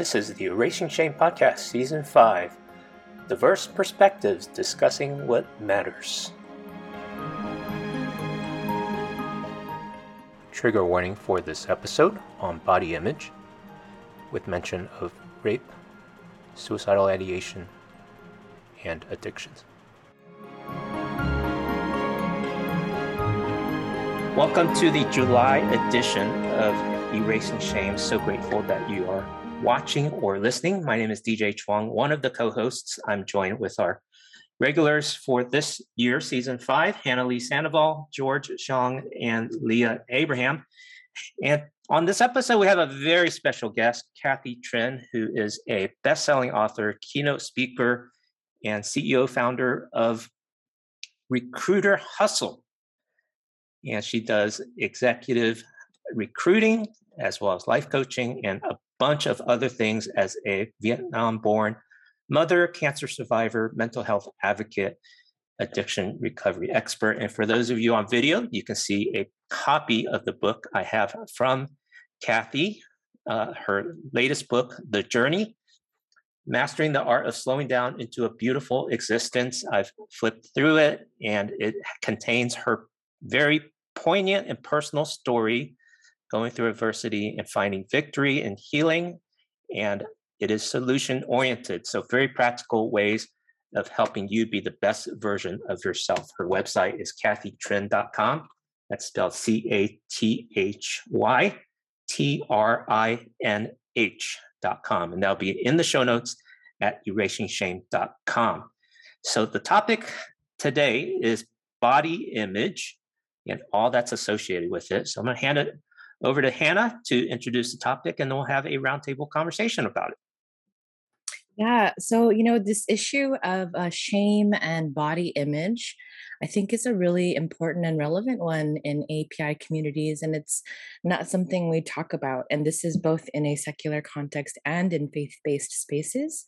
This is the Erasing Shame Podcast, Season 5 Diverse Perspectives Discussing What Matters. Trigger warning for this episode on body image, with mention of rape, suicidal ideation, and addictions. Welcome to the July edition of Erasing Shame. So grateful that you are watching or listening. My name is DJ Chuang, one of the co hosts. I'm joined with our regulars for this year, season five Hannah Lee Sandoval, George Zhang, and Leah Abraham. And on this episode, we have a very special guest, Cathy Trinh, who is a best selling author, keynote speaker, and CEO founder of Recruiter Hustle. And she does executive recruiting as well as life coaching and a bunch of other things as a Vietnam born mother, cancer survivor, mental health advocate, addiction recovery expert. And for those of you on video, you can see a copy of the book I have from Cathy, uh, her latest book, The Journey Mastering the Art of Slowing Down into a Beautiful Existence. I've flipped through it, and it contains her very poignant and personal story going through adversity and finding victory and healing. And it is solution oriented. So, very practical ways of helping you be the best version of yourself. Her website is cathytrinh.com. That's spelled C A T H Y T R I N H.com. And that'll be in the show notes at erasingshame.com. So, the topic today is body image and all that's associated with it. So, I'm going to hand it over to Hannah to introduce the topic, and then we'll have a roundtable conversation about it. Yeah. So, you know, this issue of uh, shame and body image I think it's a really important and relevant one in API communities, and it's not something we talk about. And this is both in a secular context and in faith based spaces.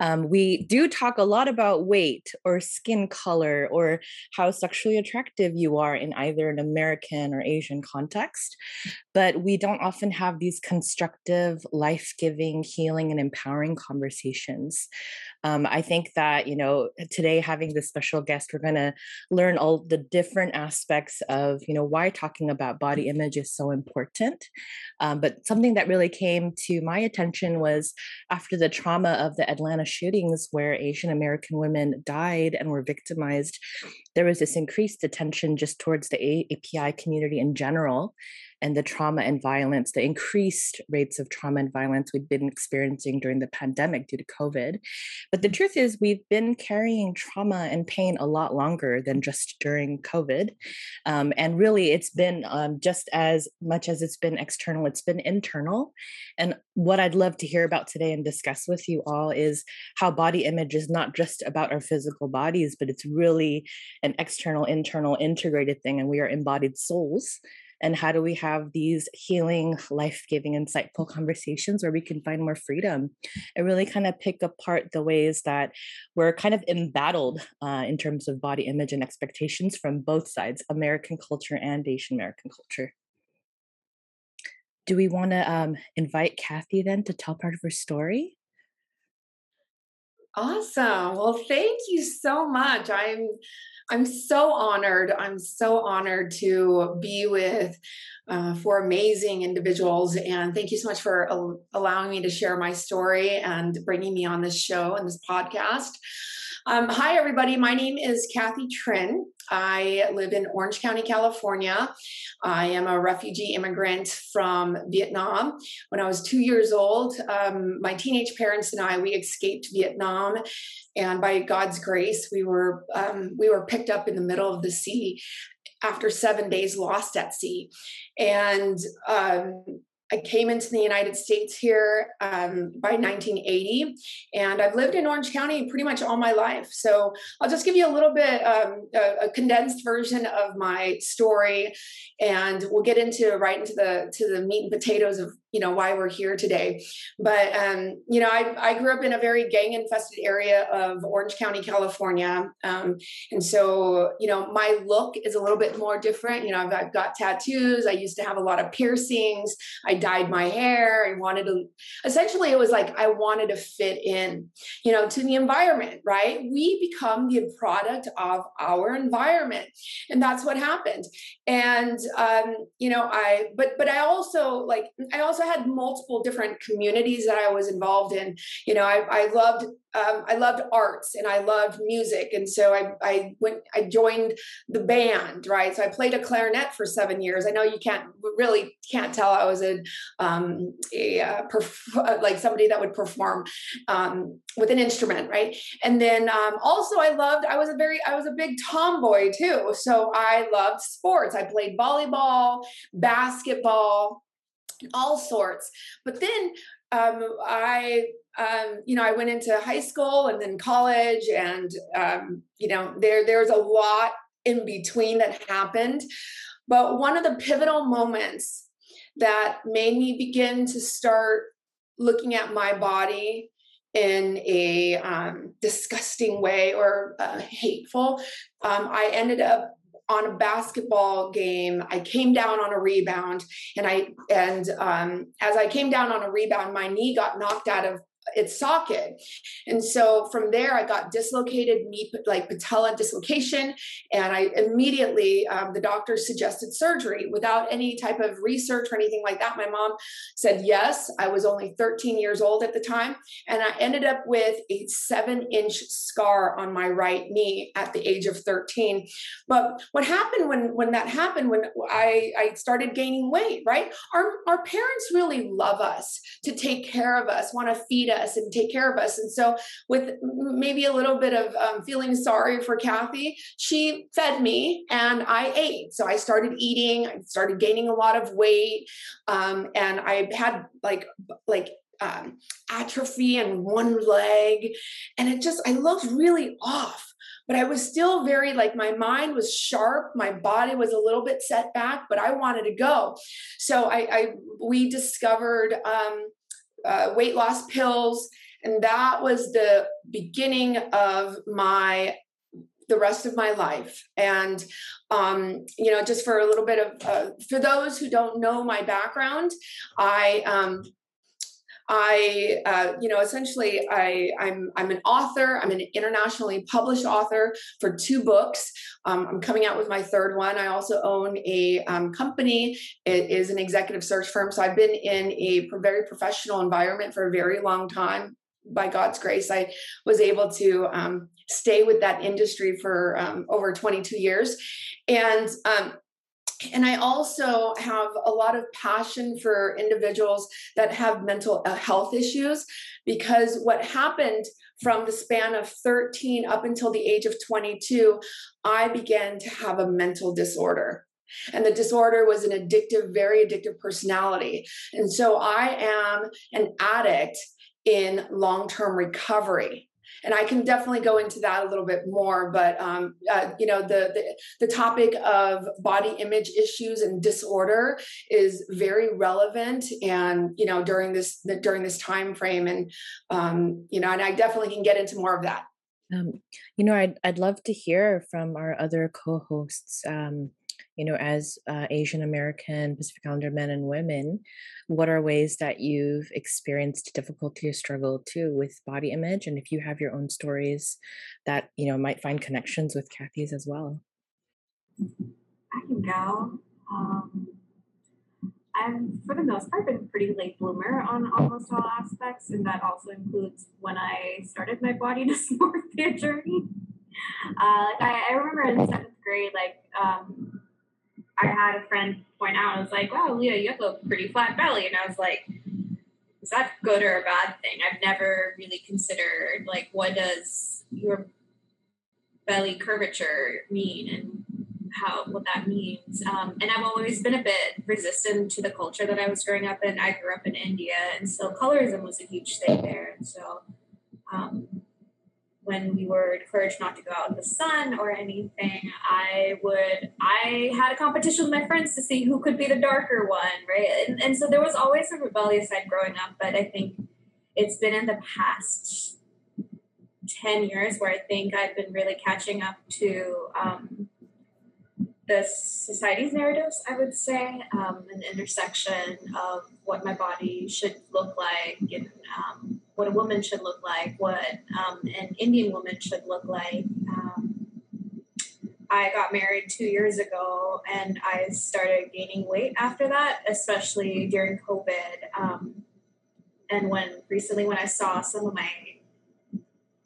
Um, we do talk a lot about weight or skin color or how sexually attractive you are in either an American or Asian context, but we don't often have these constructive, life giving, healing, and empowering conversations. Um, I think that, you know, today having this special guest, we're going to learn all the different aspects of you know why talking about body image is so important um, but something that really came to my attention was after the trauma of the atlanta shootings where asian american women died and were victimized there was this increased attention just towards the api community in general and the trauma and violence, the increased rates of trauma and violence we've been experiencing during the pandemic due to COVID. But the truth is, we've been carrying trauma and pain a lot longer than just during COVID. Um, and really, it's been um, just as much as it's been external, it's been internal. And what I'd love to hear about today and discuss with you all is how body image is not just about our physical bodies, but it's really an external, internal, integrated thing. And we are embodied souls and how do we have these healing life-giving insightful conversations where we can find more freedom and really kind of pick apart the ways that we're kind of embattled uh, in terms of body image and expectations from both sides american culture and asian american culture. Do we want to um, invite Cathy then to tell part of her story awesome well thank you so much i'm I'm so honored. I'm so honored to be with uh, four amazing individuals. And thank you so much for al- allowing me to share my story and bringing me on this show and this podcast. Um, hi, everybody. My name is Cathy Trinh. I live in Orange County, California. I am a refugee immigrant from Vietnam. When I was two years old, um, my teenage parents and I we escaped Vietnam, and by God's grace, we were um, we were picked up in the middle of the sea after seven days lost at sea, and um, I came into the United States here um, by 1980, and I've lived in Orange County pretty much all my life. So I'll just give you a little bit, um, a, a, condensed version of my story, and we'll get into right into the to the meat and potatoes of you know why we're here today. But um, you know, I, I grew up in a very gang infested area of Orange County, California, um, and so you know my look is a little bit more different. You know, I've, I've got tattoos. I used to have a lot of piercings. I dyed my hair. I wanted to, essentially, it was like I wanted to fit in, you know, to the environment, right? We become the product of our environment. And that's what happened. And, um, you know, I, but, but I also like, I also had multiple different communities that I was involved in. You know, I, I loved um, I loved arts and I loved music, and so I I went I joined the band, right? So I played a clarinet for seven years. I know you can't really can't tell I was a, um, a uh, perf- like somebody that would perform um, with an instrument, right? And then um, also I loved I was a very I was a big tomboy too, so I loved sports. I played volleyball, basketball all sorts. But then um, I, um, you know, I went into high school and then college, and um, you know, there there's a lot in between that happened. But one of the pivotal moments that made me begin to start looking at my body in a um, disgusting way or uh, hateful, um, I ended up on a basketball game i came down on a rebound and i and um, as i came down on a rebound my knee got knocked out of its socket. And so from there, I got dislocated knee, like patella dislocation. And I immediately, um, the doctor suggested surgery without any type of research or anything like that. My mom said yes. I was only 13 years old at the time. And I ended up with a seven inch scar on my right knee at the age of 13. But what happened when, when that happened, when I, I started gaining weight, right? Our, our parents really love us to take care of us, want to feed us us and take care of us. And so, with maybe a little bit of um, feeling sorry for Cathy, she fed me and I ate. So I started eating. I started gaining a lot of weight, um, and I had like like um, atrophy in one leg, and it just I looked really off. But I was still very like my mind was sharp, my body was a little bit set back, but I wanted to go. So I, I we discovered um, uh, weight loss pills. And that was the beginning of my the rest of my life and um, you know just for a little bit of uh, for those who don't know my background i um, I, uh, you know, essentially, I, I'm I'm an author. I'm an internationally published author for two books. Um, I'm coming out with my third one. I also own a um, company. It is an executive search firm. So I've been in a very professional environment for a very long time. By God's grace, I was able to um, stay with that industry for um, over 22 years, and um, and I also have a lot of passion for individuals that have mental uh, health issues because what happened from the span of 13 up until the age of 22, I began to have a mental disorder. And the disorder was an addictive, very addictive personality. And so I am an addict in long term recovery and I can definitely go into that a little bit more. But um, uh, you know, the, the the topic of body image issues and disorder is very relevant, and you know, during this during this time frame, and um, you know, and I definitely can get into more of that. Um, you know, I'd I'd love to hear from our other co-hosts. Um, you know, as uh, Asian American Pacific Islander men and women, what are ways that you've experienced difficulty or struggle too with body image? And if you have your own stories that, you know, might find connections with Cathy's as well. I can go. Um, I've, for the most part, been pretty late bloomer on almost all aspects, and that also includes when I started my body dysmorphia journey. Uh, I, I remember in seventh grade, like um, I had a friend point out, I was like, wow, Leah, you have a pretty flat belly. And I was like, is that good or a bad thing? I've never really considered like what does your belly curvature mean and how what that means. Um, and I've always been a bit resistant to the culture that I was growing up in. I grew up in India, and so colorism was a huge thing there. And so um, when we were encouraged not to go out in the sun or anything, I would, I had a competition with my friends to see who could be the darker one, right? And, and so there was always a rebellious side growing up, but I think it's been in the past 10 years where I think I've been really catching up to um, the society's narratives, I would say, um, an intersection of what my body should look like and um, what a woman should look like, what um, an Indian woman should look like. Um, I got married two years ago and I started gaining weight after that, especially during COVID. Um, and when recently, when I saw some of my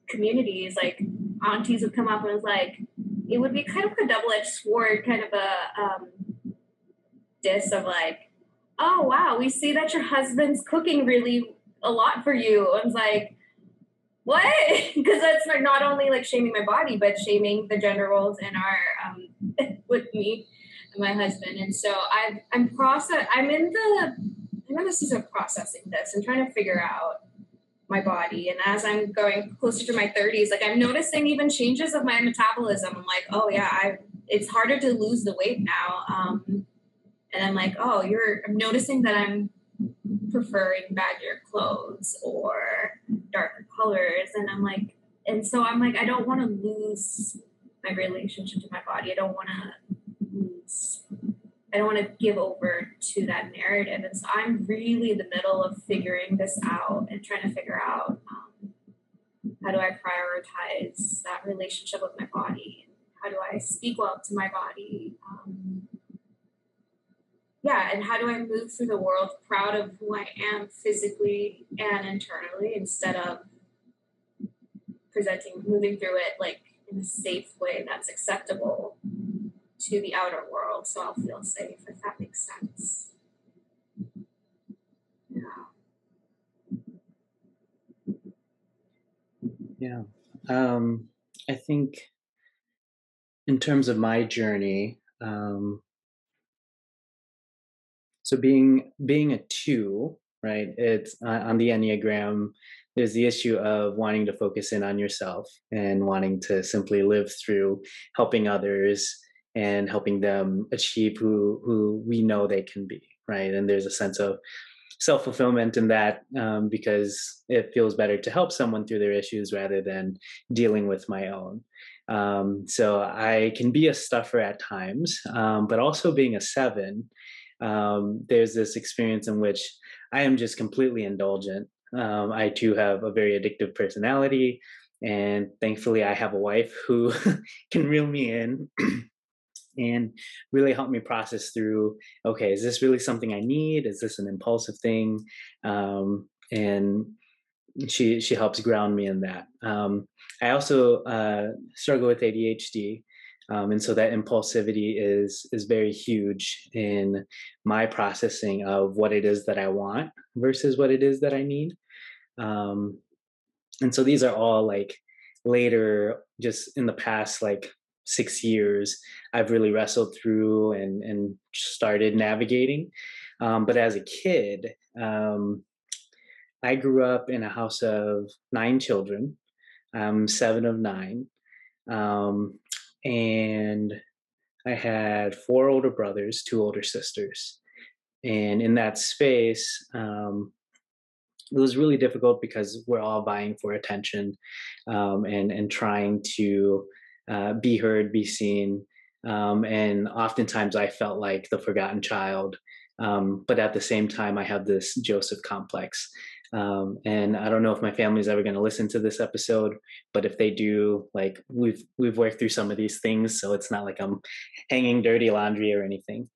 communities, like aunties would come up and was like, it would be kind of a double edged sword, kind of a um, diss of like, oh wow, we see that your husband's cooking really a lot for you. I was like, what? Because that's like not only like shaming my body, but shaming the gender roles in our um, with me and my husband. And so i I'm process. I'm in the I'm in the season of processing this and trying to figure out my body. And as I'm going closer to my 30s, like I'm noticing even changes of my metabolism. I'm like, oh yeah, I it's harder to lose the weight now. Um, and I'm like, oh, you're I'm noticing that I'm preferring baggier clothes or darker colors. And I'm like, and so I'm like, I don't want to lose my relationship to my body. I don't want to lose I don't want to give over to that narrative. And so I'm really in the middle of figuring this out and trying to figure out um, how do I prioritize that relationship with my body? How do I speak well to my body? Um, yeah, and how do I move through the world proud of who I am physically and internally instead of presenting, moving through it like in a safe way that's acceptable to the outer world so I'll feel safe, if that makes sense. Yeah. Yeah. Um, I think in terms of my journey, um, so being being a two, right? It's uh, on the Enneagram. There's the issue of wanting to focus in on yourself and wanting to simply live through helping others and helping them achieve who who we know they can be right and there's a sense of self-fulfillment in that um, because it feels better to help someone through their issues rather than dealing with my own um, so i can be a stuffer at times um, but also being a seven um, there's this experience in which i am just completely indulgent. Um, i too have a very addictive personality and thankfully i have a wife who can reel me in and really help me process through okay is this really something i need? Is this an impulsive thing? Um, and she she helps ground me in that. Um, i also uh, struggle with adhd um, and so that impulsivity is is very huge in my processing of what it is that i want versus what it is that i need um, and so these are all like later just in the past like six years I've really wrestled through and and started navigating. Um, but as a kid, um, I grew up in a house of nine children. I'm seven of nine, um, and I had four older brothers, two older sisters, and in that space. Um, it was really difficult because we're all vying for attention um, and and trying to uh, be heard, be seen. Um, and oftentimes I felt like the forgotten child. Um, but at the same time, I have this Joseph complex. Um, and I don't know if my family's ever going to listen to this episode, but if they do, like we've we've worked through some of these things, so it's not like I'm hanging dirty laundry or anything.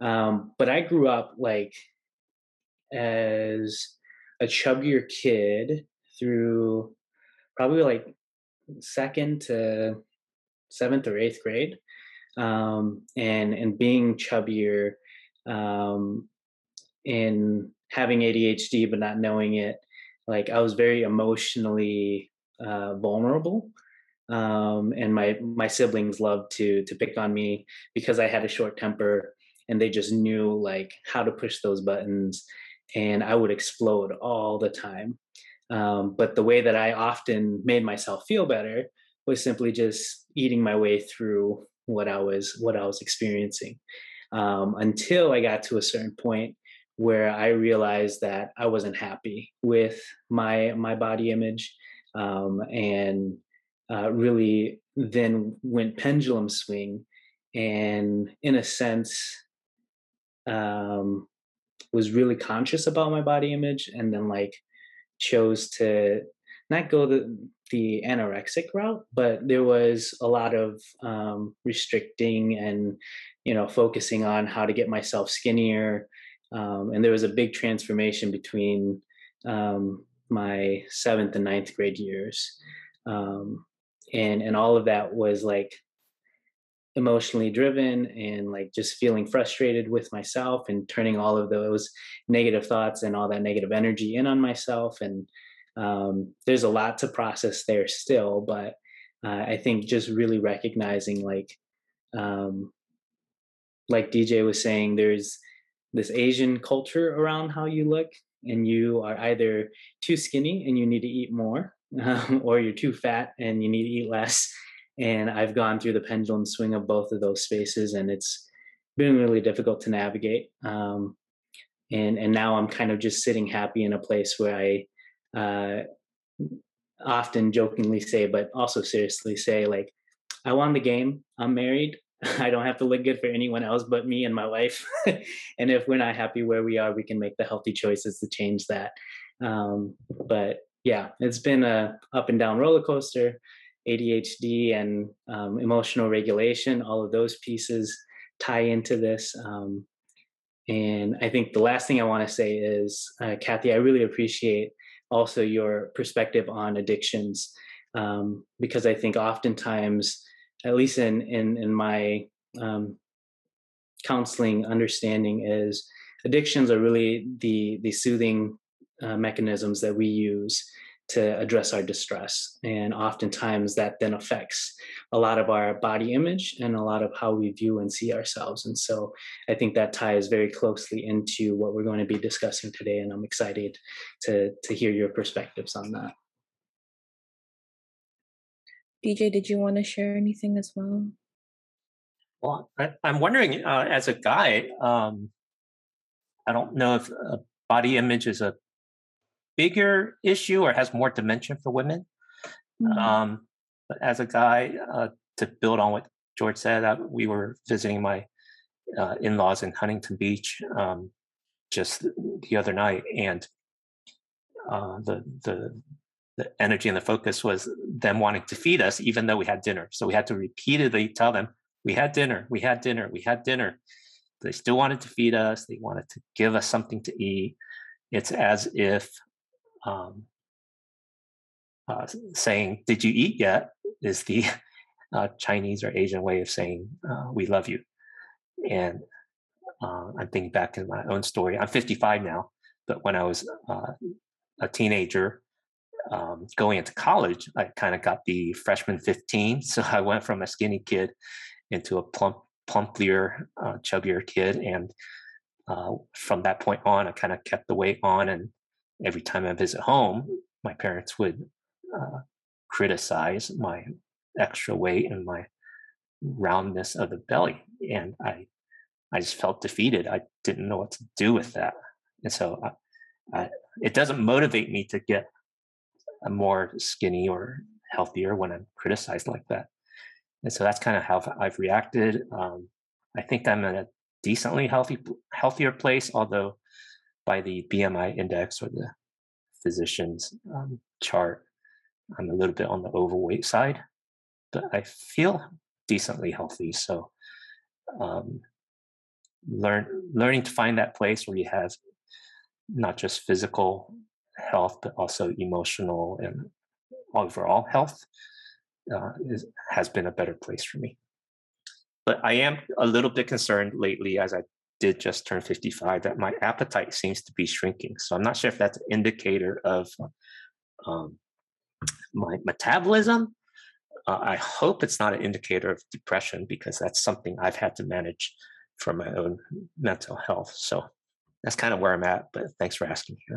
Um, but I grew up like as a chubbier kid through probably like second to seventh or eighth grade, um, and and being chubbier, um, and having ADHD but not knowing it, like I was very emotionally uh, vulnerable. Um, and my my siblings loved to to pick on me because I had a short temper, and they just knew like how to push those buttons, and I would explode all the time. Um, but the way that I often made myself feel better was simply just eating my way through what I was what I was experiencing um, until I got to a certain point where I realized that I wasn't happy with my my body image um, and uh, really then went pendulum swing and in a sense um was really conscious about my body image and then like chose to not go the the anorexic route but there was a lot of um restricting and you know focusing on how to get myself skinnier um, and there was a big transformation between um, my seventh and ninth grade years. Um, and and all of that was like emotionally driven and like just feeling frustrated with myself and turning all of those negative thoughts and all that negative energy in on myself. And um, there's a lot to process there still but uh, i think just really recognizing like um, like dj was saying there's this asian culture around how you look and you are either too skinny and you need to eat more um, or you're too fat and you need to eat less and I've gone through the pendulum swing of both of those spaces, and it's been really difficult to navigate. Um, and and now I'm kind of just sitting happy in a place where I uh, often jokingly say, but also seriously say, like, I won the game. I'm married. I don't have to look good for anyone else but me and my wife. and if we're not happy where we are, we can make the healthy choices to change that. Um, but yeah, it's been a up and down roller coaster. ADHD and um, emotional regulation, all of those pieces tie into this. Um, and I think the last thing I want to say is, uh, Cathy, I really appreciate also your perspective on addictions um, because I think oftentimes, at least in in, in my um, counseling understanding, is addictions are really the the soothing uh, mechanisms that we use to address our distress. And oftentimes that then affects a lot of our body image and a lot of how we view and see ourselves. And so I think that ties very closely into what we're going to be discussing today. And I'm excited to, to hear your perspectives on that. DJ, did you want to share anything as well? Well, I, am wondering, uh, as a guy, um, I don't know if uh, body image is a bigger issue or has more dimension for women. Mm-hmm. Um, but as a guy, uh, to build on what George said, uh, we were visiting my uh, in-laws in Huntington Beach um, just the other night, and uh, the the the energy and the focus was them wanting to feed us, even though we had dinner. So we had to repeatedly tell them, "We had dinner, we had dinner, we had dinner." They still wanted to feed us. They wanted to give us something to eat. It's as if um, uh, saying "Did you eat yet?" is the uh, Chinese or Asian way of saying uh, "We love you." And uh, I'm thinking back in my own story. I'm 55 now, but when I was uh, a teenager, um, going into college, I kind of got the freshman 15. So I went from a skinny kid into a plump, plumpier, uh, chubbier kid, and from that point on, I kind of kept the weight on and every time I visit home, my parents would uh, criticize my extra weight and my roundness of the belly, and I, I just felt defeated. I didn't know what to do with that, and so I, I, it doesn't motivate me to get a more skinny or healthier when I'm criticized like that. And so that's kind of how I've reacted. Um, I think I'm in a decently healthy, healthier place, although by the BMI index or the physician's um, chart. I'm a little bit on the overweight side, but I feel decently healthy. So, um, learn learning to find that place where you have not just physical health, but also emotional and overall health uh, is, has been a better place for me. But I am a little bit concerned lately as I did just turn 55 that my appetite seems to be shrinking. So I'm not sure if that's an indicator of um, my metabolism. Uh, I hope it's not an indicator of depression because that's something I've had to manage for my own mental health. So that's kind of where I'm at. But thanks for asking. Yeah.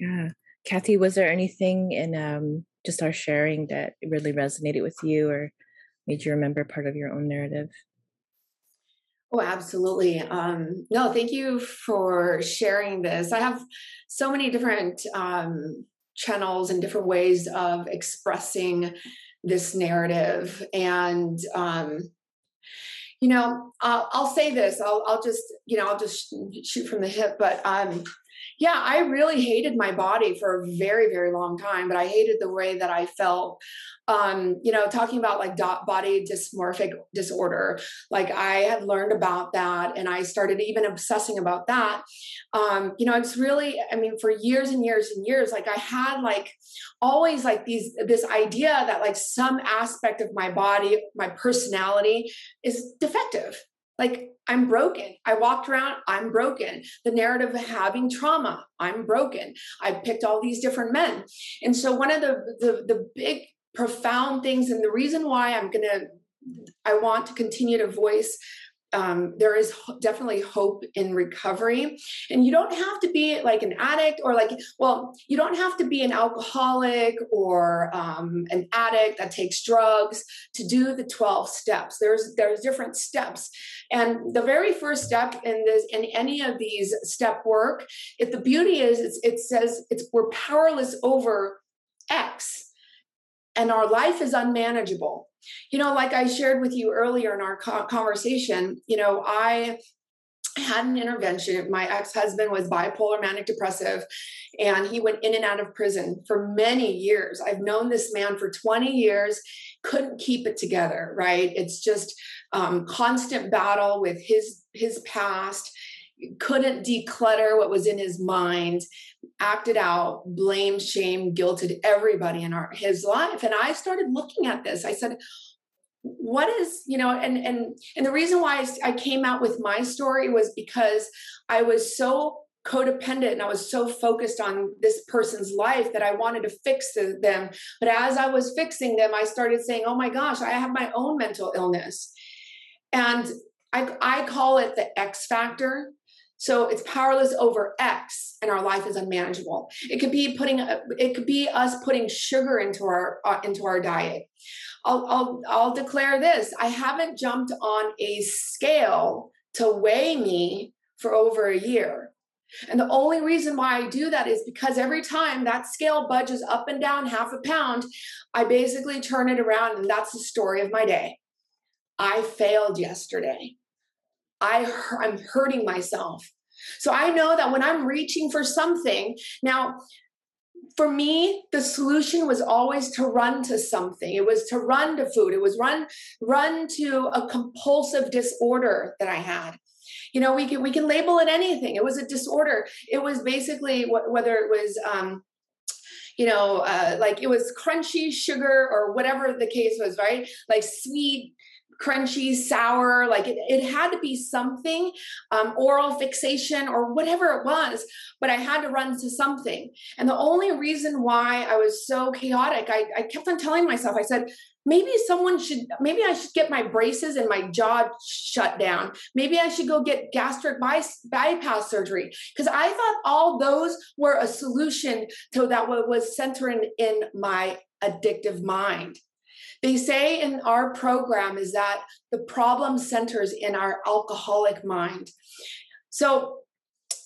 Yeah. Cathy, was there anything in um, just our sharing that really resonated with you or made you remember part of your own narrative? Oh, absolutely. Um, no, thank you for sharing this. I have so many different um, channels and different ways of expressing this narrative and um you know i'll, I'll say this I'll, I'll just you know i'll just shoot from the hip but um yeah, I really hated my body for a very, very long time, but I hated the way that I felt. Um, you know, talking about like body dysmorphic disorder, like I had learned about that and I started even obsessing about that. Um, you know, it's really, I mean, for years and years and years, like I had like always like these, this idea that like some aspect of my body, my personality is defective like, I'm broken. I walked around, I'm broken. The narrative of having trauma, I'm broken. I picked all these different men. And so, one of the, the, the big, profound things, and the reason why I'm going to, I want to continue to voice um, there is definitely hope in recovery. And you don't have to be like an addict or like, well, you don't have to be an alcoholic or um, an addict that takes drugs to do the 12 steps. There's there's different steps. And the very first step in this in any of these step work, if the beauty is it says it's we're powerless over X and our life is unmanageable you know, like I shared with you earlier in our conversation, you know, I had an intervention. My ex husband was bipolar manic depressive, and he went in and out of prison for many years. I've known this man for 20 years, couldn't keep it together, right? It's just um, constant battle with his his past couldn't declutter what was in his mind acted out blamed, shame guilted everybody in our his life. And i started looking at this. I said what is you know and and and the reason why i came out with my story was because i was so codependent and i was so focused on this person's life that i wanted to fix them. But as i was fixing them i started saying oh my gosh i have my own mental illness. And i i call it the x factor so it's powerless over X, and our life is unmanageable. It could be putting, it could be us putting sugar into our uh, into our diet. I'll, I'll I'll declare this: I haven't jumped on a scale to weigh me for over a year. And the only reason why I do that is because every time that scale budges up and down half a pound, I basically turn it around, and that's the story of my day. I failed yesterday. I, I'm hurting myself. So I know that when I'm reaching for something, now for me the solution was always to run to something. It was to run to food. It was run run to a compulsive disorder that i had. You know we can we can label it anything. It was a disorder. It was basically whether it was um you know uh, like it was crunchy sugar or whatever the case was right? Like sweet crunchy, sour, like it, it had to be something, um, oral fixation or whatever it was, but I had to run to something. And the only reason why I was so chaotic, I, I kept on telling myself, I said, maybe someone should maybe i should get my braces and my jaw shut down. Maybe i should go get gastric bypass surgery. Because i thought all those were a solution to that what was centering in my addictive mind they say in our program is that the problem centers in our alcoholic mind. So,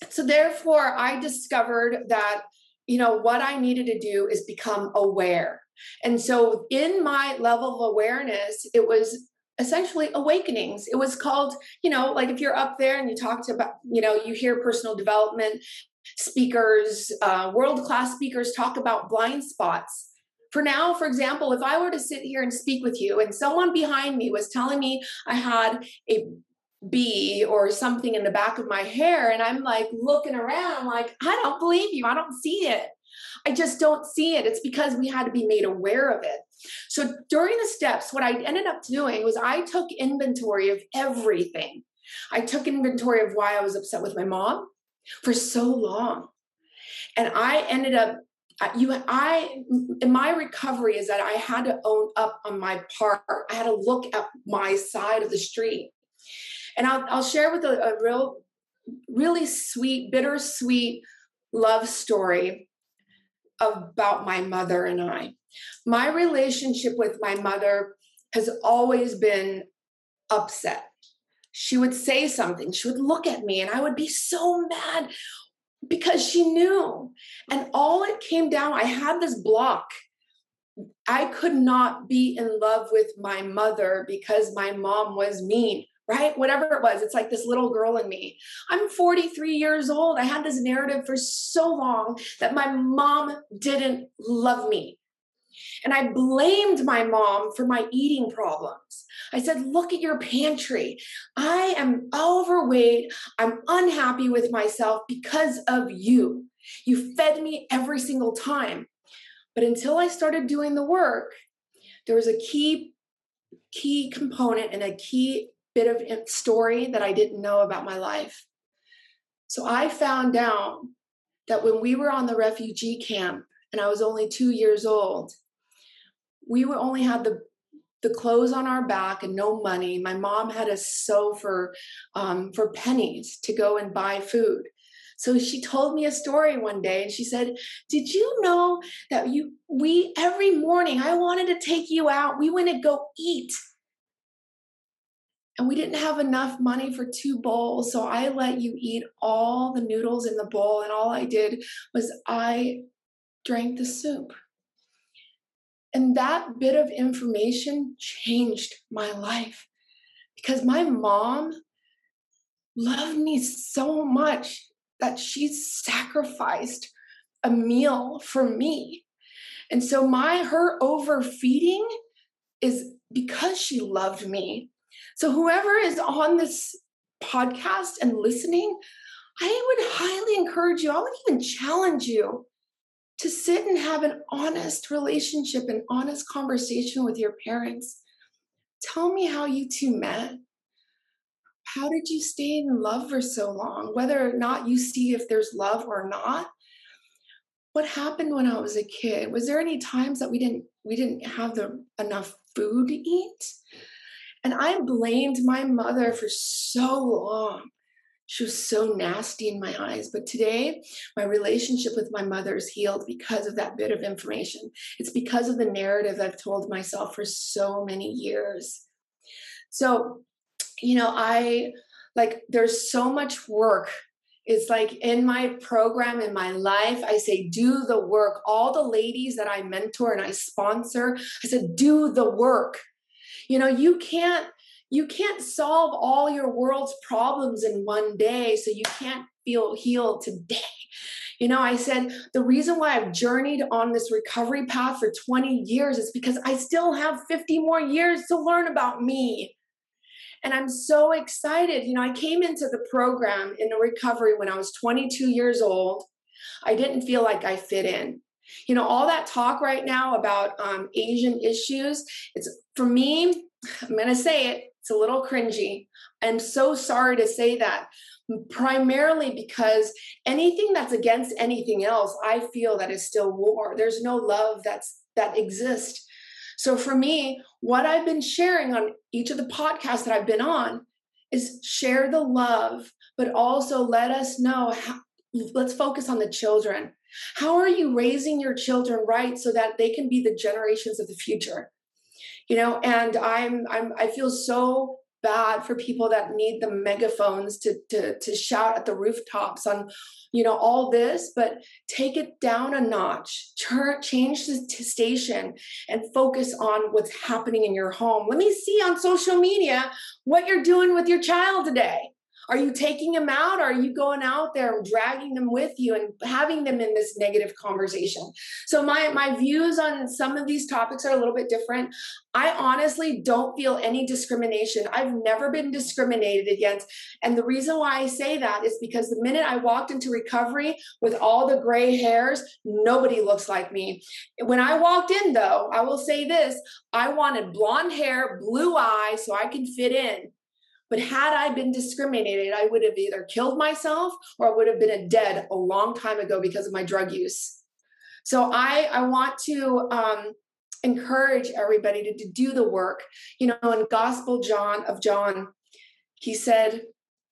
so therefore, I discovered that you know what I needed to do is become aware. And so, in my level of awareness, it was essentially awakenings. It was called, you know, like if you're up there and you talk to about, you know, you hear personal development speakers, uh, world class speakers talk about blind spots for now, for example, if I were to sit here and speak with you and someone behind me was telling me I had a bee or something in the back of my hair, and I'm like looking around, like, I don't believe you. I don't see it. I just don't see it. It's because we had to be made aware of it. So during the steps, what I ended up doing was I took inventory of everything. I took inventory of why I was upset with my mom for so long. And I ended up you i my recovery is that i had to own up on my part. I had to look at my side of the street. And i'll, I'll share with a, a real really sweet bittersweet love story about my mother and i. My relationship with my mother has always been upset. She would say something. She would look at me and i would be so mad because she knew. And all it came down, I had this block I could not be in love with my mother because my mom was mean, right? Whatever it was, it's like this little girl in me. I'm 43 years old. I had this narrative for so long that my mom didn't love me. And I blamed my mom for my eating problems. I said, Look at your pantry. I am overweight. I'm unhappy with myself because of you. You fed me every single time. But until I started doing the work, there was a key key component and a key bit of story that I didn't know about my life. So I found out that when we were on the refugee camp and I was only 2 years old, we were only had the the clothes on our back and no money. My mom had us sew for um, for pennies to go and buy food. So she told me a story one day and she said, Did you know that you we every morning I wanted to take you out, we went to go eat. And we didn't have enough money for two bowls. So I let you eat all the noodles in the bowl. And all I did was I drank the soup. And that bit of information changed my life because my mom loved me so much that she sacrificed a meal for me. And so my her overfeeding is because she loved me. So whoever is on this podcast and listening, I would highly encourage you, I would even challenge you to sit and have an honest relationship, an honest conversation with your parents. Tell me how you two met how did you stay in love for so long? Whether or not you see if there's love or not. What happened when I was a kid? Was there any times that we didn't we didn't have the enough food to eat? And I blamed my mother for so long. She was so nasty in my eyes. But today, my relationship with my mother is healed because of that bit of information. It's because of the narrative I've told myself for so many years. So you know, I like there's so much work. It's like in my program, in my life, I say, do the work. All the ladies that I mentor and I sponsor, I said, do the work. You know, you can't you can't solve all your world's problems in one day so you can't feel healed today you know i said the reason why i've journeyed on this recovery path for 20 years is because i still have 50 more years to learn about me and I'm so excited. You know, I came into the program in the recovery when I was 22 years old. I didn't feel like I fit in. You know, all that talk right now about um, Asian issues, it's for me, I'm going to say it, it's a little cringy. I'm so sorry to say that, primarily because anything that's against anything else, I feel that is still war. There's no love that's that exists so for me, what I've been sharing on each of the podcasts that I've been on is share the love, but also let us know how, let's focus on the children. How are you raising your children right so that they can be the generations of the future? You know, and I'm I'm I feel so bad for people that need the megaphones to to to shout at the rooftops on you know all this but take it down a notch. Turn change the station and focus on what's happening in your home. Let me see on social media what you're doing with your child today are you taking them out? Are you going out there dragging them with you and having them in this negative conversation? So my my views on some of these topics are a little bit different. I honestly don't feel any discrimination. I've never been discriminated against. And the reason why I say that is because the minute I walked into recovery with all the gray hairs, nobody looks like me. When I walked in, though, I will say this I wanted blonde hair, blue eyes, so I can fit in. But had I been discriminated, I would have either killed myself or I would have been a dead a long time ago because of my drug use. So I, I want to um, encourage everybody to, to do the work. You know, in Gospel John of John, he said,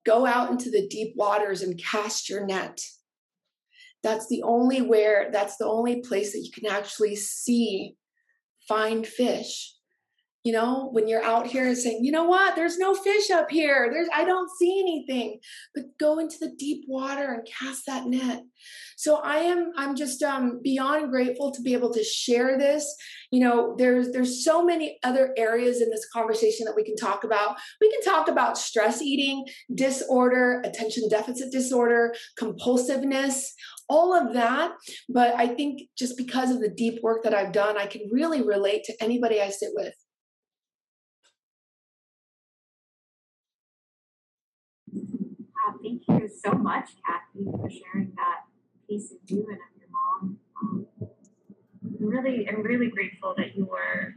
"Go out into the deep waters and cast your net." That's the only where. That's the only place that you can actually see, find fish. You know when you're out here saying you know what? There's no fish up here. There's i don't see anything. But go into the deep water and cast that net. So i am i'm just um, beyond grateful to be able to share this. You know there's there's so many other areas in this conversation that we can talk about. We can talk about stress eating disorder attention deficit disorder compulsiveness all of that. But i think just because of the deep work that i've done i can really relate to anybody i sit with thank you so much, Cathy, for sharing that piece of you and of your mom. Um, I'm really, I'm really grateful that you were,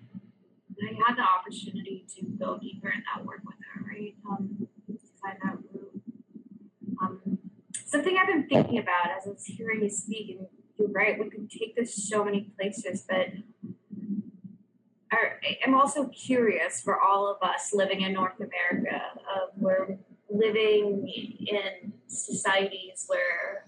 that I had the opportunity to go deeper in that work with her, right? Um, find that root. Um, something I've been thinking about as I was hearing you speak, and you're right, we can take this so many places, but I'm also curious for all of us living in North America of where living in societies where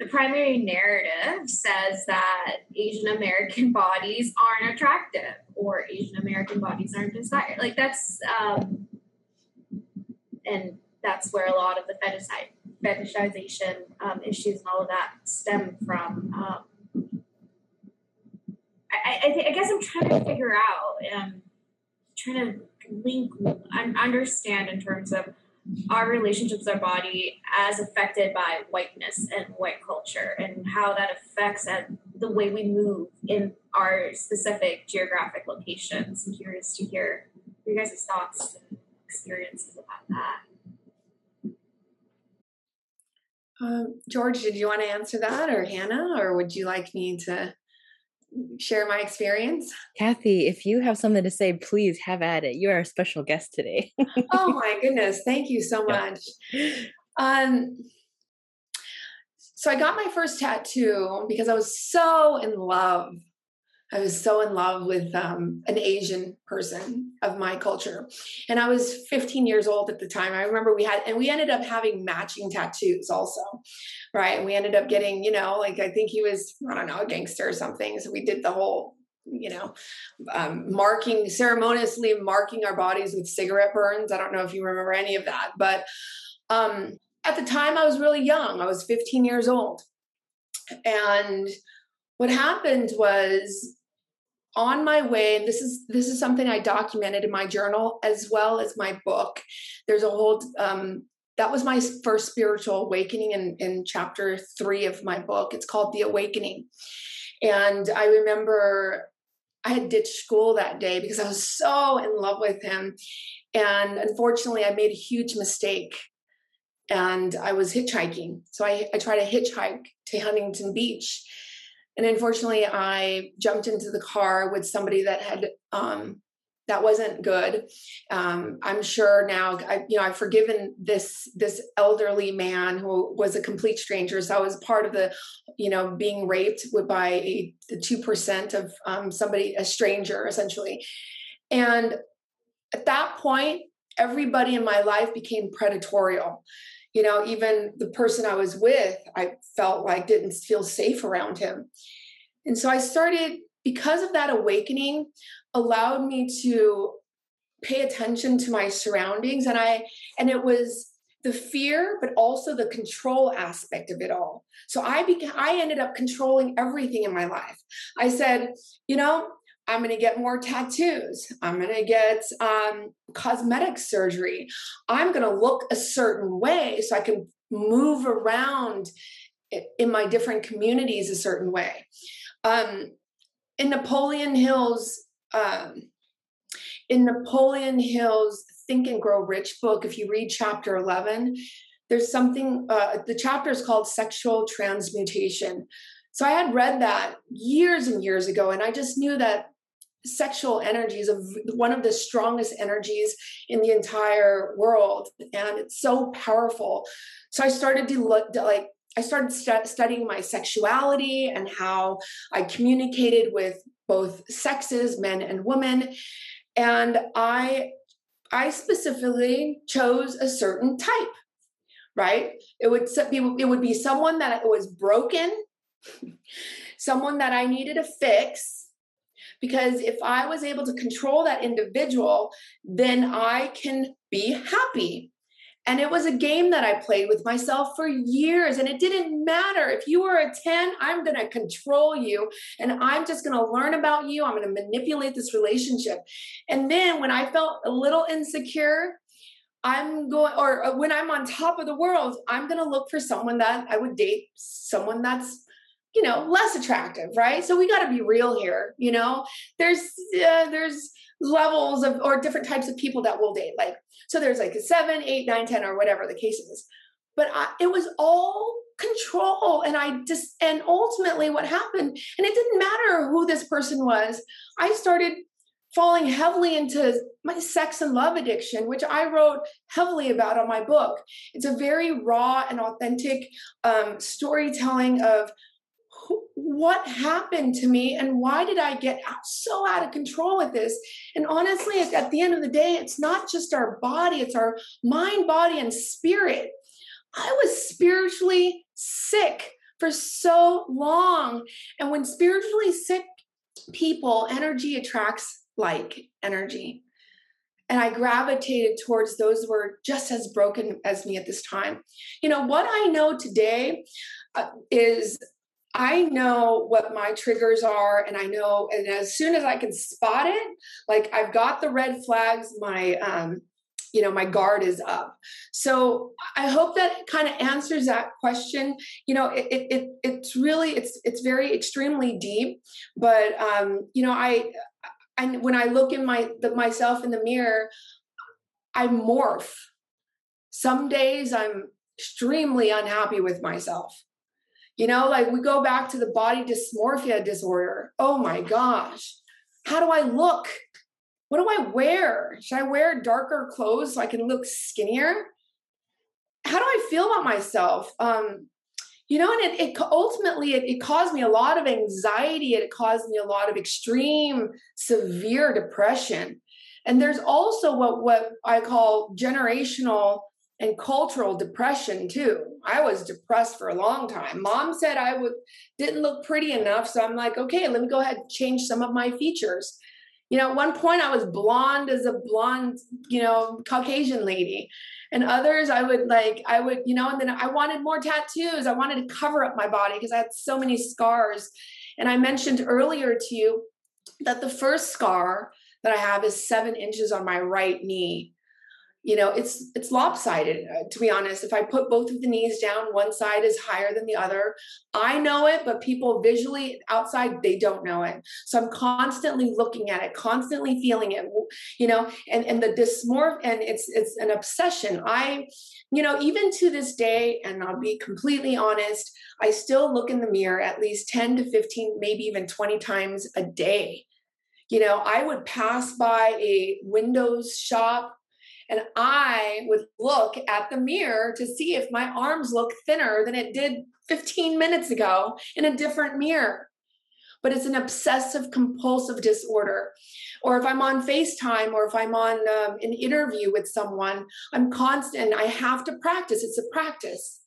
the primary narrative says that Asian American bodies aren't attractive or Asian American bodies aren't desired. Like that's, um, and that's where a lot of the fetishization um, issues and all of that stem from. Um, I, I, I, guess I'm trying to figure out, um, trying to link and understand in terms of our relationships our body as affected by whiteness and white culture and how that affects the way we move in our specific geographic locations. I'm curious to hear your guys' thoughts and experiences about that. Um, George, did you want to answer that, or Hannah, or would you like me to share my experience. Cathy, if you have something to say, please have at it. You are a special guest today. oh my goodness. Thank you so much. Um, so I got my first tattoo because I was so in love I was so in love with um, an Asian person of my culture. And I was 15 years old at the time. I remember we had, and we ended up having matching tattoos also, right? And we ended up getting, you know, like I think he was, I don't know, a gangster or something. So we did the whole, you know, um, marking, ceremoniously marking our bodies with cigarette burns. I don't know if you remember any of that, but um, at the time I was really young. I was 15 years old. And what happened was on my way and this is this is something i documented in my journal as well as my book. There's a whole um, that was my first spiritual awakening in, in chapter three of my book. It's called the awakening. And i remember i had ditched school that day because i was so in love with him. And unfortunately i made a huge mistake and i was hitchhiking. So i, I tried to hitchhike to huntington beach and unfortunately i jumped into the car with somebody that had um, that wasn't good. Um, i'm sure now I, you know i've forgiven this this elderly man who was a complete stranger. So i was part of the you know being raped by a, the 2% of um, somebody a stranger essentially. And at that point everybody in my life became predatorial you know even the person i was with i felt like didn't feel safe around him. And so i started because of that awakening allowed me to pay attention to my surroundings. And i and it was the fear but also the control aspect of it all. So i began i ended up controlling everything in my life. I said you know I'm going to get more tattoos. I'm going to get um, cosmetic surgery. I'm going to look a certain way so I can move around in my different communities a certain way. Um, in Napoleon Hill's um, in Napoleon Hill's Think and Grow Rich book, if you read chapter 11, there's something, uh, the chapter is called Sexual Transmutation. So I had read that years and years ago, and I just knew that sexual energies of one of the strongest energies in the entire world and it's so powerful. So i started to look to like i started st- studying my sexuality and how i communicated with both sexes men and women and i i specifically chose a certain type right? It would be it would be someone that was broken someone that i needed to fix Because if I was able to control that individual, then I can be happy. And it was a game that I played with myself for years. And it didn't matter. If you were a 10, I'm going to control you and I'm just going to learn about you. I'm going to manipulate this relationship. And then when I felt a little insecure, I'm going, or uh, when I'm on top of the world, I'm going to look for someone that I would date, someone that's you know less attractive right? So we got to be real here you know? There's uh, there's levels of or different types of people that we'll date like so there's like a seven eight nine ten or whatever the case is. But I, it was all control and i just and ultimately what happened and it didn't matter who this person was i started falling heavily into my sex and love addiction, which I wrote heavily about on my book. It's a very raw and authentic um, storytelling of what happened to me and why did I get so out of control with this? And honestly, at the end of the day, it's not just our body, it's our mind, body, and spirit. I was spiritually sick for so long. And when spiritually sick people, energy attracts like energy. And I gravitated towards those who were just as broken as me at this time. You know, what I know today uh, is I know what my triggers are, and I know, and as soon as I can spot it, like I've got the red flags, my, um, you know, my guard is up. So I hope that kind of answers that question. You know, it, it, it it's really, it's, it's very extremely deep, but, um, you know, I, and when I look in my the, myself in the mirror, I morph. Some days I'm extremely unhappy with myself. You know, like we go back to the body dysmorphia disorder. Oh my gosh. How do I look? What do I wear? Should I wear darker clothes so I can look skinnier? How do I feel about myself? Um, you know and it, it ultimately it, it, caused me a lot of anxiety it caused me a lot of extreme severe depression and there's also what what i call generational and cultural depression too. I was depressed for a long time. Mom said i would didn't look pretty enough so i'm like okay let me go ahead and change some of my features. You know at one point i was blonde as a blonde you know caucasian lady and others i would like i would you know and then i wanted more tattoos. I wanted to cover up my body because i had so many scars. And i mentioned earlier to you that the first scar that i have is seven inches on my right knee you know it's it's lopsided uh, to be honest. If i put both of the knees down one side is higher than the other. I know it but people visually outside they don't know it. So i'm constantly looking at it constantly feeling it you know and and the dysmorph and it's it's an obsession. I you know even to this day and i'll be completely honest i still look in the mirror at least 10 to 15 maybe even 20 times a day. You know i would pass by a windows shop and I would look at the mirror to see if my arms look thinner than it did 15 minutes ago in a different mirror. But it's an obsessive compulsive disorder. Or if I'm on FaceTime or if I'm on um, an interview with someone, I'm constant. I have to practice. It's a practice.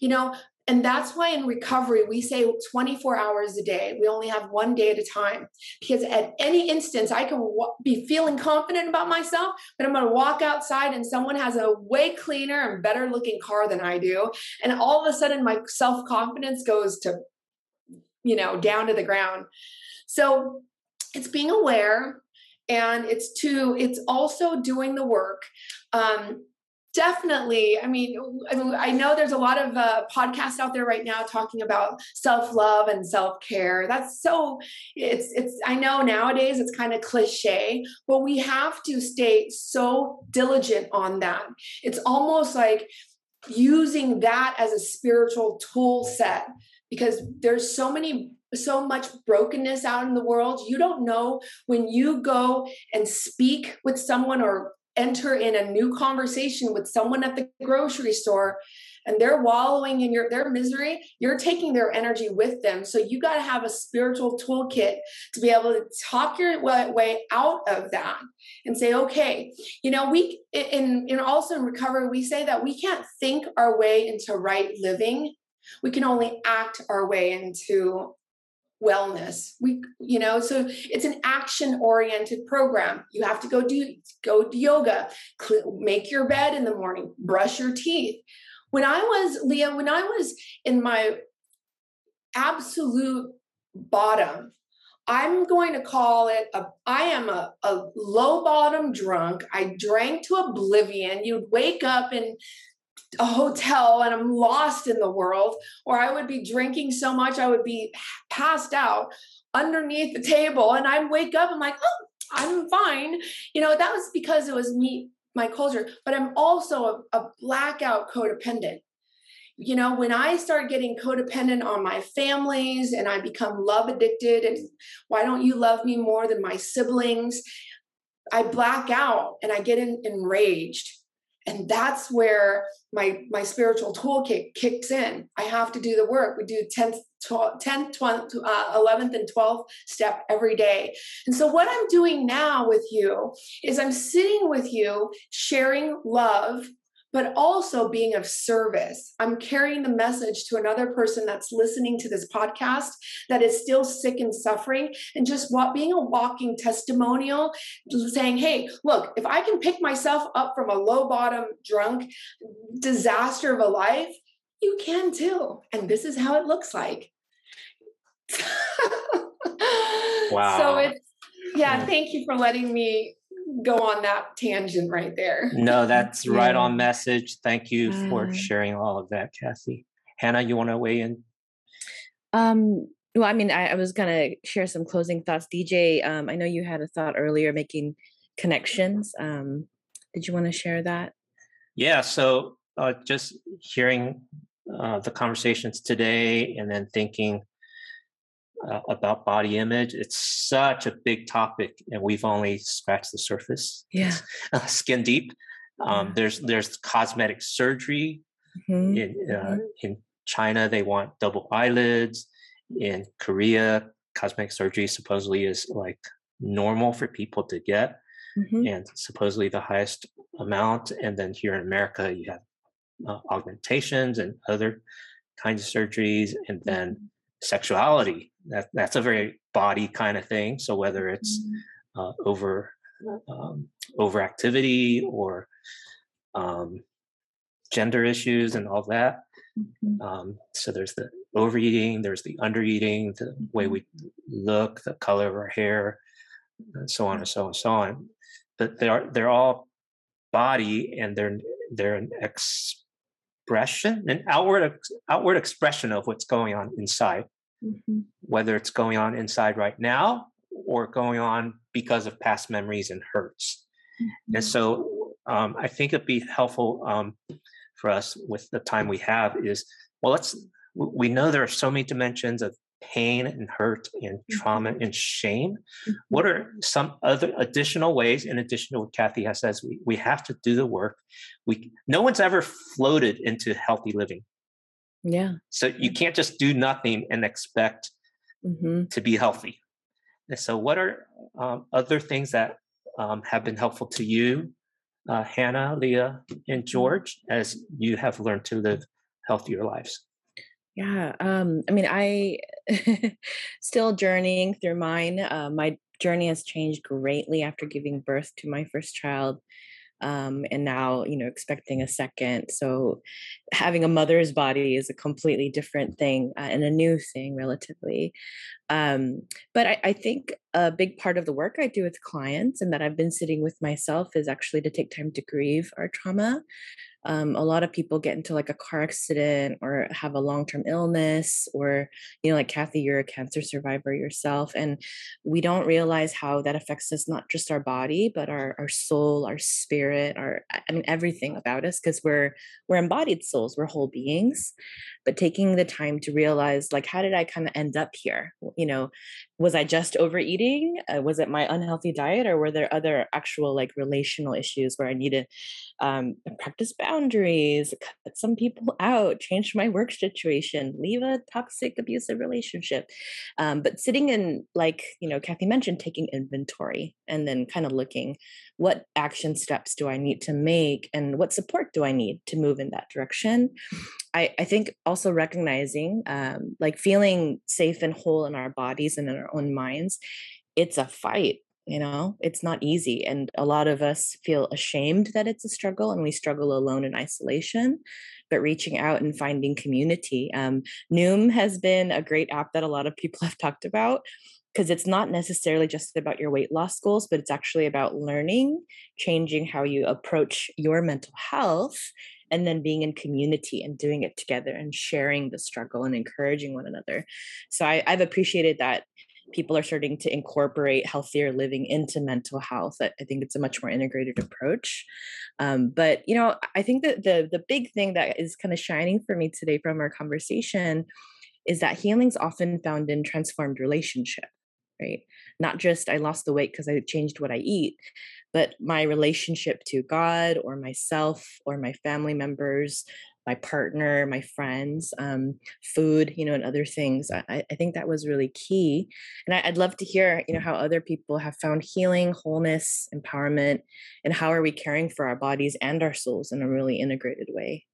You know, and that's why in recovery, we say 24 hours a day. We only have one day at a time. Because at any instance, I can w- be feeling confident about myself, but I'm going to walk outside and someone has a way cleaner and better looking car than I do. And all of a sudden, my self confidence goes to, you know, down to the ground. So it's being aware and it's to it's also doing the work um, definitely i mean i know there's a lot of uh, podcasts out there right now talking about self-love and self-care. That's so it's it's i know nowadays it's kind of cliche but we have to stay so diligent on that. It's almost like using that as a spiritual tool set because there's so many so much brokenness out in the world. You don't know when you go and speak with someone or enter in a new conversation with someone at the grocery store and they're wallowing in your their misery you're taking their energy with them. So you got to have a spiritual toolkit to be able to talk your way out of that and say okay you know we in in also in recovery we say that we can't think our way into right living. We can only act our way into wellness. We you know so it's an action oriented program. You have to go do go do yoga make your bed in the morning brush your teeth. When i was leah when i was in my absolute bottom i'm going to call it a i am a, a low bottom drunk. I drank to oblivion. You'd wake up and a hotel and I'm lost in the world, or I would be drinking so much I would be passed out underneath the table. And I wake up, I'm like, oh, I'm fine. You know, that was because it was me, my culture, but I'm also a, a blackout codependent. You know, when I start getting codependent on my families and I become love addicted, and why don't you love me more than my siblings? I black out and I get in, enraged and that's where my my spiritual toolkit kicks in. I have to do the work. We do 10th 10th 12th, uh, 11th and 12th step every day. And so what i'm doing now with you is i'm sitting with you sharing love but also being of service. I'm carrying the message to another person that's listening to this podcast that is still sick and suffering, and just what being a walking testimonial, saying, hey, look, if I can pick myself up from a low bottom, drunk disaster of a life, you can too. And this is how it looks like. wow. So it's, yeah, mm. thank you for letting me go on that tangent right there. No, that's yeah. right on message. Thank you for sharing all of that, Cathy. Hannah, you want to weigh in? Um, well, I mean, I, I was gonna share some closing thoughts. DJ, um, I know you had a thought earlier making connections. Um, did you want to share that? Yeah. So uh, just hearing uh, the conversations today, and then thinking uh, about body image. It's such a big topic, and we've only scratched the surface. Yeah, uh, skin deep. Um, yeah. There's there's cosmetic surgery mm-hmm. in uh, mm-hmm. in China. They want double eyelids. In Korea, cosmetic surgery supposedly is like normal for people to get, mm-hmm. and supposedly the highest amount. And then here in America, you have uh, augmentations and other kinds of surgeries, and then mm-hmm. sexuality that that's a very body kind of thing. So whether it's mm-hmm. uh, over um, overactivity or um, gender issues and all that. Mm-hmm. Um, so there's the overeating, there's the undereating, the way mm-hmm. we look, the color of our hair, and so on and so on and so on. But they are they're all body and they're they're an expression, an outward outward expression of what's going on inside mm-hmm. whether it's going on inside right now or going on because of past memories and hurts. Mm-hmm. And so um, I think it'd be helpful um, for us with the time we have is well, let's we know there are so many dimensions of pain and hurt and trauma mm-hmm. and shame. Mm-hmm. What are some other additional ways, in addition to what Cathy has says, we, we have to do the work. We no one's ever floated into healthy living. Yeah. So you can't just do nothing and expect mm-hmm. to be healthy. And so, what are um, other things that um, have been helpful to you, uh, Hannah, Leah, and mm-hmm. George, as you have learned to live healthier lives? Yeah. Um, I mean, I still journeying through mine. Uh, my journey has changed greatly after giving birth to my first child um, and now you know expecting a second. So having a mother's body is a completely different thing uh, and a new thing relatively. Um, but I, I, think a big part of the work i do with clients and that i've been sitting with myself is actually to take time to grieve our trauma um, a lot of people get into like a car accident or have a long-term illness or you know like cathy you're a cancer survivor yourself and we don't realize how that affects us not just our body but our, our soul our spirit our i mean everything about us because we're we're embodied souls we're whole beings. But taking the time to realize like how did i kind of end up here? You know was i just overeating? Uh, was it my unhealthy diet or were there other actual like relational issues where i needed um, practice boundaries cut some people out change my work situation leave a toxic abusive relationship. Um, but sitting in like you know cathy mentioned taking inventory and then kind of looking what action steps do i need to make and what support do i need to move in that direction? I, I think also recognizing um, like feeling safe and whole in our bodies and in our own minds it's a fight you know it's not easy and a lot of us feel ashamed that it's a struggle and we struggle alone in isolation but reaching out and finding community um, noom has been a great app that a lot of people have talked about because it's not necessarily just about your weight loss goals but it's actually about learning changing how you approach your mental health and then being in community and doing it together and sharing the struggle and encouraging one another. So I, i've appreciated that people are starting to incorporate healthier living into mental health. I, think it's a much more integrated approach. Um, but you know, I think that the the big thing that is kind of shining for me today from our conversation is that healing's often found in transformed relationship right not just i lost the weight because i changed what i eat but my relationship to god or myself or my family members my partner, my friends, um, food, you know, and other things. I, I think that was really key. And I, would love to hear, you know, how other people have found healing, wholeness, empowerment, and how are we caring for our bodies and our souls in a really integrated way.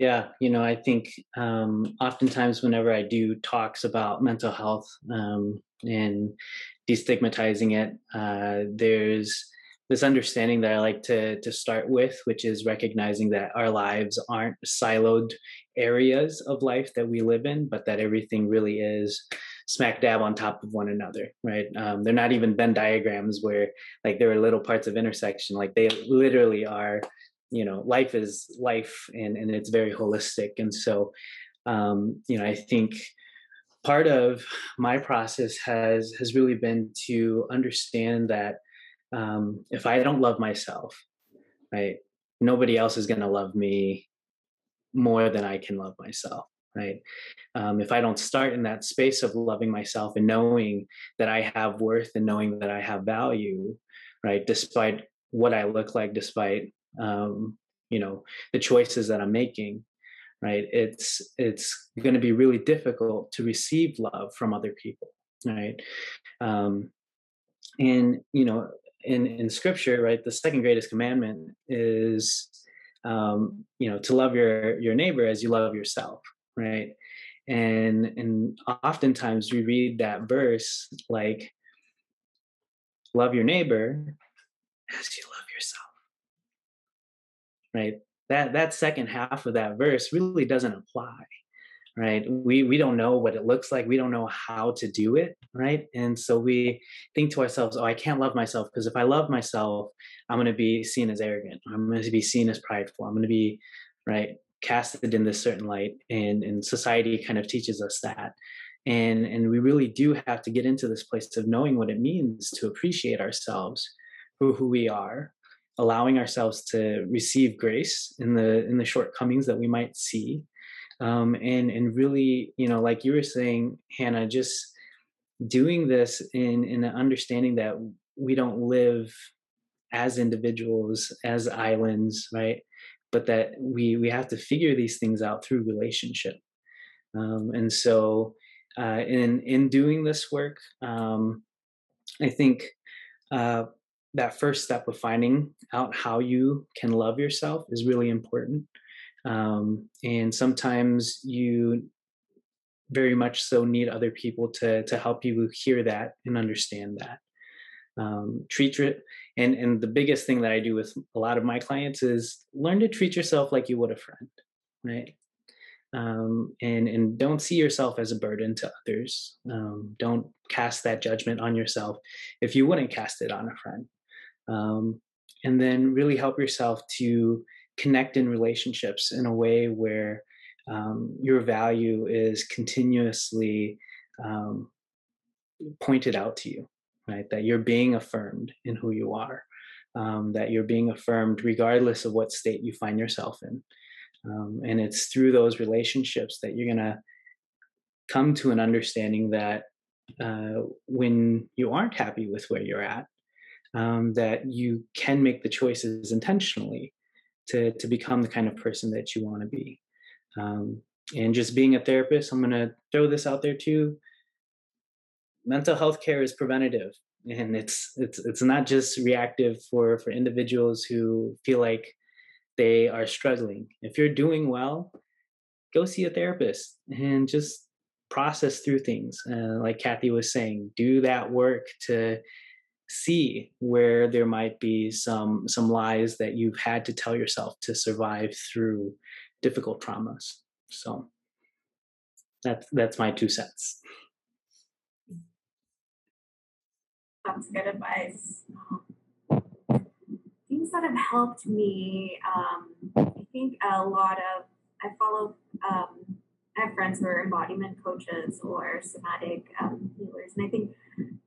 Yeah, you know, I think um, oftentimes whenever I do talks about mental health um, and destigmatizing it, uh, there's this understanding that I like to to start with, which is recognizing that our lives aren't siloed areas of life that we live in, but that everything really is smack dab on top of one another, right? Um, they're not even Venn diagrams where like there are little parts of intersection. Like they literally are, you know, life is life, and and it's very holistic. And so, um, you know, I think part of my process has has really been to understand that um, if I don't love myself, right, nobody else is going to love me more than I can love myself, right? Um, if I don't start in that space of loving myself and knowing that I have worth and knowing that I have value, right, despite what I look like, despite um, you know the choices that I'm making, right, it's it's going to be really difficult to receive love from other people, right? Um, and you know in in scripture right the second greatest commandment is um you know to love your your neighbor as you love yourself right? And and oftentimes we read that verse like love your neighbor as you love yourself right? That that second half of that verse really doesn't apply right? We we don't know what it looks like. We don't know how to do it right? And so we think to ourselves oh i can't love myself because if i love myself i'm going to be seen as arrogant. I'm going to be seen as prideful. I'm going to be right casted in this certain light and and society kind of teaches us that. And and we really do have to get into this place of knowing what it means to appreciate ourselves for who we are allowing ourselves to receive grace in the in the shortcomings that we might see um, and and really you know like you were saying hannah just doing this in in an understanding that we don't live as individuals as islands right? But that we we have to figure these things out through relationship. Um, and so uh, in in doing this work um, i think uh, that first step of finding out how you can love yourself is really important um, and sometimes you very much so need other people to to help you hear that and understand that. Um, treat it and and the biggest thing that i do with a lot of my clients is learn to treat yourself like you would a friend right? Um, and and don't see yourself as a burden to others. Um, don't cast that judgment on yourself if you wouldn't cast it on a friend. Um, and then really help yourself to connect in relationships in a way where um, your value is continuously um, pointed out to you, right? That you're being affirmed in who you are, um, that you're being affirmed regardless of what state you find yourself in. Um, and it's through those relationships that you're going to come to an understanding that uh, when you aren't happy with where you're at, um, that you can make the choices intentionally to to become the kind of person that you want to be. Um, and just being a therapist, I'm going to throw this out there too. Mental health care is preventative, and it's it's it's not just reactive for for individuals who feel like they are struggling if you're doing well go see a therapist and just process through things uh, like cathy was saying do that work to see where there might be some some lies that you've had to tell yourself to survive through difficult traumas so that's that's my two cents that's good advice. Things that have helped me, um, I think a lot of, I follow, um, I have friends who are embodiment coaches or somatic um, healers, and I think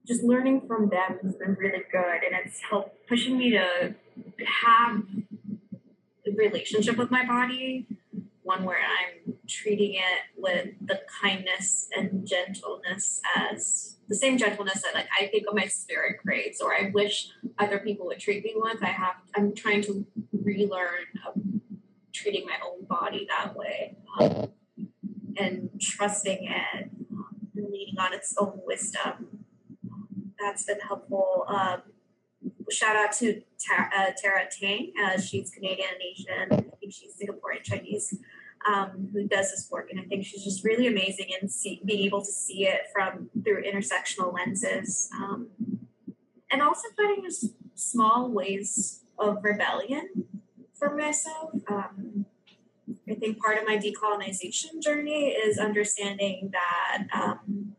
just learning from them has been really good, and it's helped pushing me to have a relationship with my body one where I'm treating it with the kindness and gentleness as the same gentleness that like I think of my spirit craves or I wish other people would treat me with. I have I'm trying to relearn of treating my own body that way um, and trusting it um, and leaning on its own wisdom. That's been helpful. Um, shout out to Tara, uh, Tara Tang. Uh, she's Canadian Asian. I think she's Singaporean Chinese um, who does this work, and I think she's just really amazing in see, being able to see it from through intersectional lenses, um, and also finding just small ways of rebellion for myself. Um, I think part of my decolonization journey is understanding that um,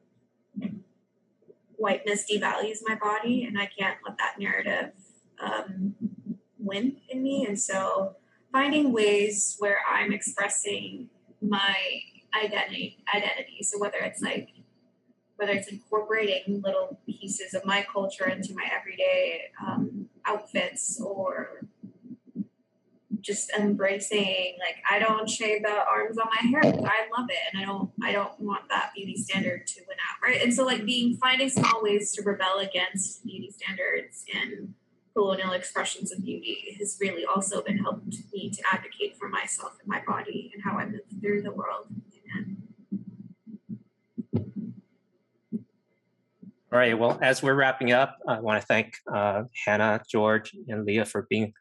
whiteness devalues my body, and I can't let that narrative um, win in me, and so finding ways where I'm expressing my identity identity. So whether it's like whether it's incorporating little pieces of my culture into my everyday um, outfits or just embracing like I don't shave the arms on my hair because I love it and I don't I don't want that beauty standard to win out right and so like being finding small ways to rebel against beauty standards and colonial expressions of beauty has really also been helped me to advocate for myself and my body and how I move through the world. Amen. All right. Well, as we're wrapping up, I want to thank uh, Hannah, George, and Leah for being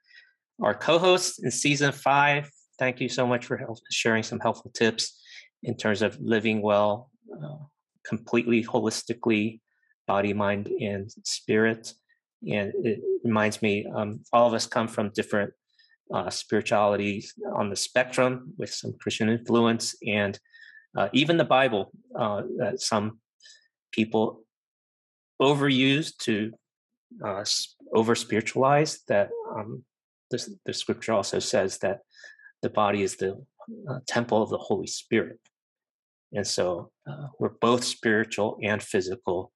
our co-hosts in season five. Thank you so much for help, sharing some helpful tips in terms of living well, uh, completely holistically, body, mind, and spirit and it reminds me um, all of us come from different uh, spiritualities on the spectrum with some christian influence and uh, even the bible uh, that some people overuse to uh, over spiritualize that um, the, the scripture also says that the body is the uh, temple of the holy spirit and so uh, we're both spiritual and physical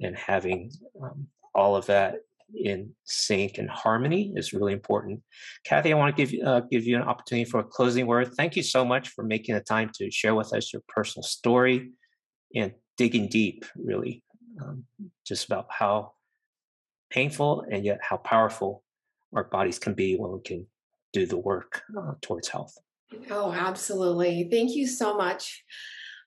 and having um, all of that in sync and harmony is really important. Cathy, I want to give uh, give you an opportunity for a closing word. Thank you so much for making the time to share with us your personal story and digging deep, really, um, just about how painful and yet how powerful our bodies can be when we can do the work uh, towards health. Oh, absolutely. Thank you so much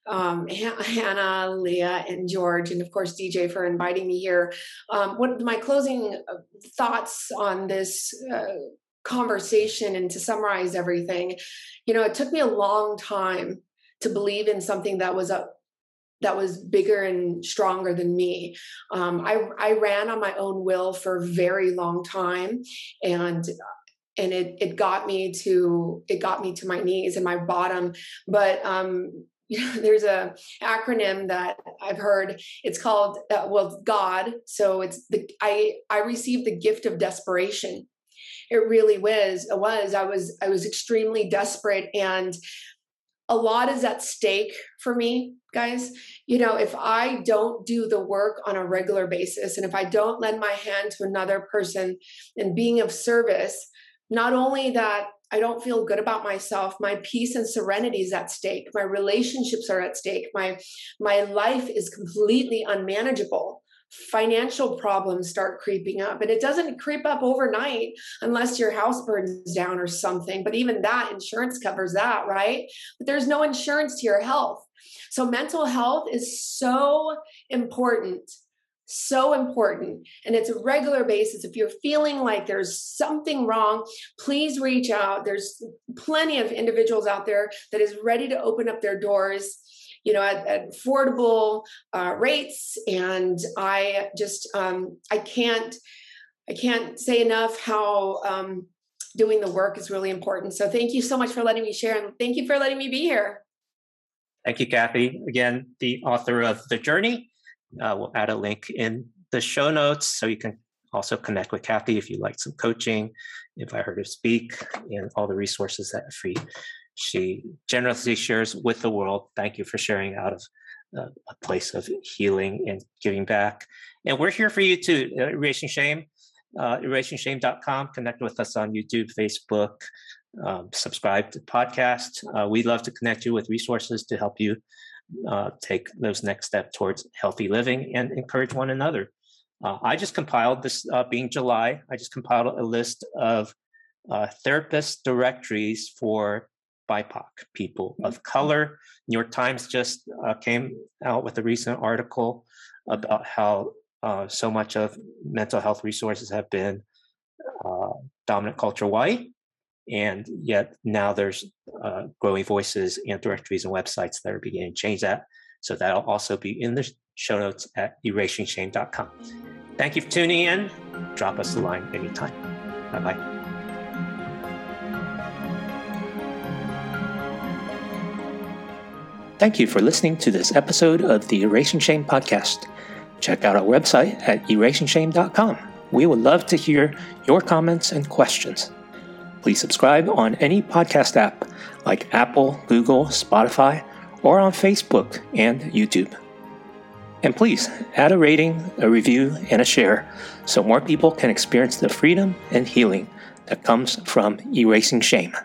um, Hannah, Leah, and George, and of course DJ for inviting me here. Um, what my closing uh, thoughts on this uh, conversation and to summarize everything, you know, it took me a long time to believe in something that was a that was bigger and stronger than me. Um, I I ran on my own will for a very long time, and and it it got me to it got me to my knees and my bottom. But um, there's a acronym that I've heard. It's called uh, well, God. So it's the I I received the gift of desperation. It really was. It was. I was. I was extremely desperate, and a lot is at stake for me, guys. You know, if I don't do the work on a regular basis, and if I don't lend my hand to another person and being of service, not only that I don't feel good about myself. My peace and serenity is at stake. My relationships are at stake. My my life is completely unmanageable. Financial problems start creeping up, and it doesn't creep up overnight unless your house burns down or something. But even that insurance covers that, right? But there's no insurance to your health. So mental health is so important so important and it's a regular basis if you're feeling like there's something wrong please reach out there's plenty of individuals out there that is ready to open up their doors you know at, at affordable uh, rates. And i just um, i can't i can't say enough how um, doing the work is really important. So thank you so much for letting me share and thank you for letting me be here. Thank you cathy. Again the author of the journey. Uh, we'll add a link in the show notes so you can also connect with Cathy if you'd like some coaching, if I heard her speak, and all the resources that are free she generously shares with the world. Thank you for sharing out of uh, a place of healing and giving back. And we're here for you too, uh, Erasing Shame, uh, erasingshame.com. Connect with us on YouTube, Facebook, um, subscribe to the podcast. Uh, we'd love to connect you with resources to help you uh, take those next steps towards healthy living and encourage one another. Uh, I just compiled this, uh, being July, I just compiled a list of uh, therapist directories for BIPOC people of mm-hmm. color. New York Times just uh, came out with a recent article about how uh, so much of mental health resources have been dominant culture white and yet now there's uh, growing voices and directories and websites that are beginning to change that. So that'll also be in the show notes at erasingshame.com. Thank you for tuning in. Drop us a line anytime. Bye bye. Thank you for listening to this episode of the Erasing Shame podcast. Check out our website at erasingshame.com. We would love to hear your comments and questions. Please subscribe on any podcast app like Apple, Google, Spotify, or on Facebook and YouTube. And please add a rating, a review, and a share so more people can experience the freedom and healing that comes from erasing shame.